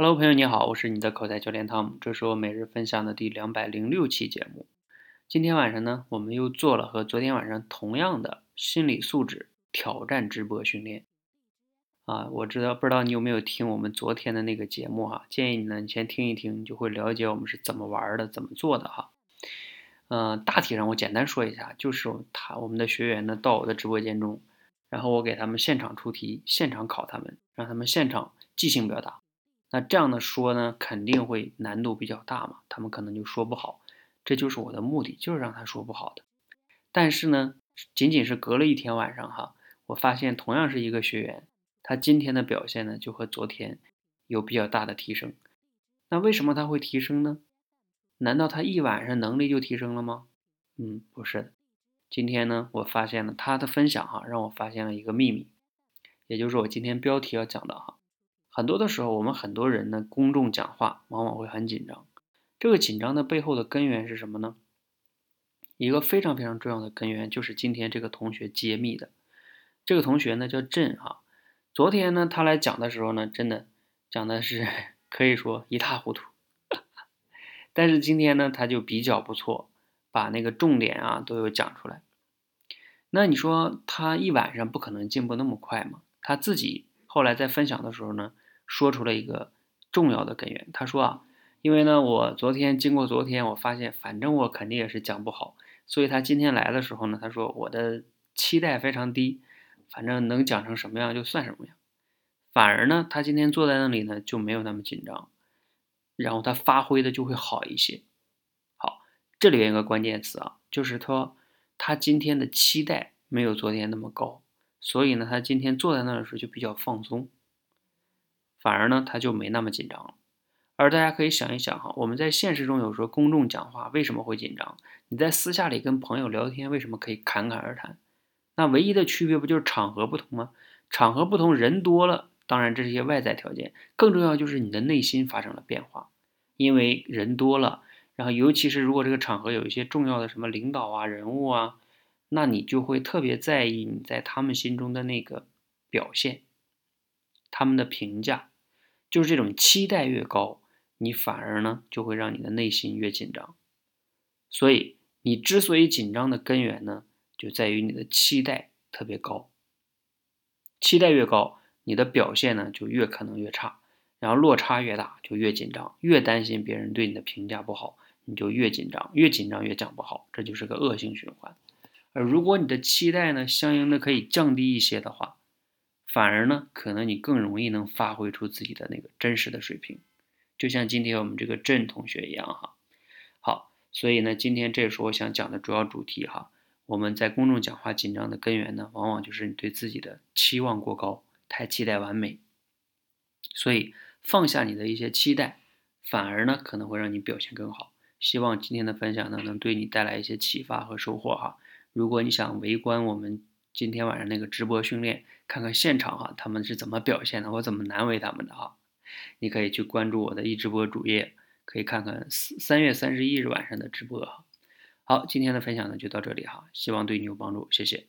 Hello，朋友你好，我是你的口才教练汤姆，这是我每日分享的第两百零六期节目。今天晚上呢，我们又做了和昨天晚上同样的心理素质挑战直播训练。啊，我知道不知道你有没有听我们昨天的那个节目哈？建议你呢，你先听一听，你就会了解我们是怎么玩的，怎么做的哈。嗯，大体上我简单说一下，就是他我们的学员呢到我的直播间中，然后我给他们现场出题，现场考他们，让他们现场即兴表达。那这样的说呢，肯定会难度比较大嘛，他们可能就说不好，这就是我的目的，就是让他说不好的。但是呢，仅仅是隔了一天晚上哈，我发现同样是一个学员，他今天的表现呢，就和昨天有比较大的提升。那为什么他会提升呢？难道他一晚上能力就提升了吗？嗯，不是的。今天呢，我发现了他的分享哈，让我发现了一个秘密，也就是我今天标题要讲的哈。很多的时候，我们很多人呢，公众讲话往往会很紧张。这个紧张的背后的根源是什么呢？一个非常非常重要的根源就是今天这个同学揭秘的。这个同学呢叫朕哈，昨天呢他来讲的时候呢，真的讲的是 可以说一塌糊涂。但是今天呢他就比较不错，把那个重点啊都有讲出来。那你说他一晚上不可能进步那么快嘛？他自己后来在分享的时候呢？说出了一个重要的根源。他说啊，因为呢，我昨天经过昨天，我发现反正我肯定也是讲不好，所以他今天来的时候呢，他说我的期待非常低，反正能讲成什么样就算什么样。反而呢，他今天坐在那里呢就没有那么紧张，然后他发挥的就会好一些。好，这里边有个关键词啊，就是说他今天的期待没有昨天那么高，所以呢，他今天坐在那的时候就比较放松。反而呢，他就没那么紧张了。而大家可以想一想哈，我们在现实中有时候公众讲话为什么会紧张？你在私下里跟朋友聊天为什么可以侃侃而谈？那唯一的区别不就是场合不同吗？场合不同，人多了，当然这是一些外在条件，更重要就是你的内心发生了变化。因为人多了，然后尤其是如果这个场合有一些重要的什么领导啊、人物啊，那你就会特别在意你在他们心中的那个表现。他们的评价，就是这种期待越高，你反而呢就会让你的内心越紧张。所以你之所以紧张的根源呢，就在于你的期待特别高。期待越高，你的表现呢就越可能越差，然后落差越大，就越紧张，越担心别人对你的评价不好，你就越紧张，越紧张越讲不好，这就是个恶性循环。而如果你的期待呢，相应的可以降低一些的话，反而呢，可能你更容易能发挥出自己的那个真实的水平，就像今天我们这个郑同学一样哈。好，所以呢，今天这是我想讲的主要主题哈。我们在公众讲话紧张的根源呢，往往就是你对自己的期望过高，太期待完美。所以放下你的一些期待，反而呢可能会让你表现更好。希望今天的分享呢，能对你带来一些启发和收获哈。如果你想围观我们。今天晚上那个直播训练，看看现场哈，他们是怎么表现的，我怎么难为他们的哈。你可以去关注我的一直播主页，可以看看三三月三十一日晚上的直播哈。好，今天的分享呢就到这里哈，希望对你有帮助，谢谢。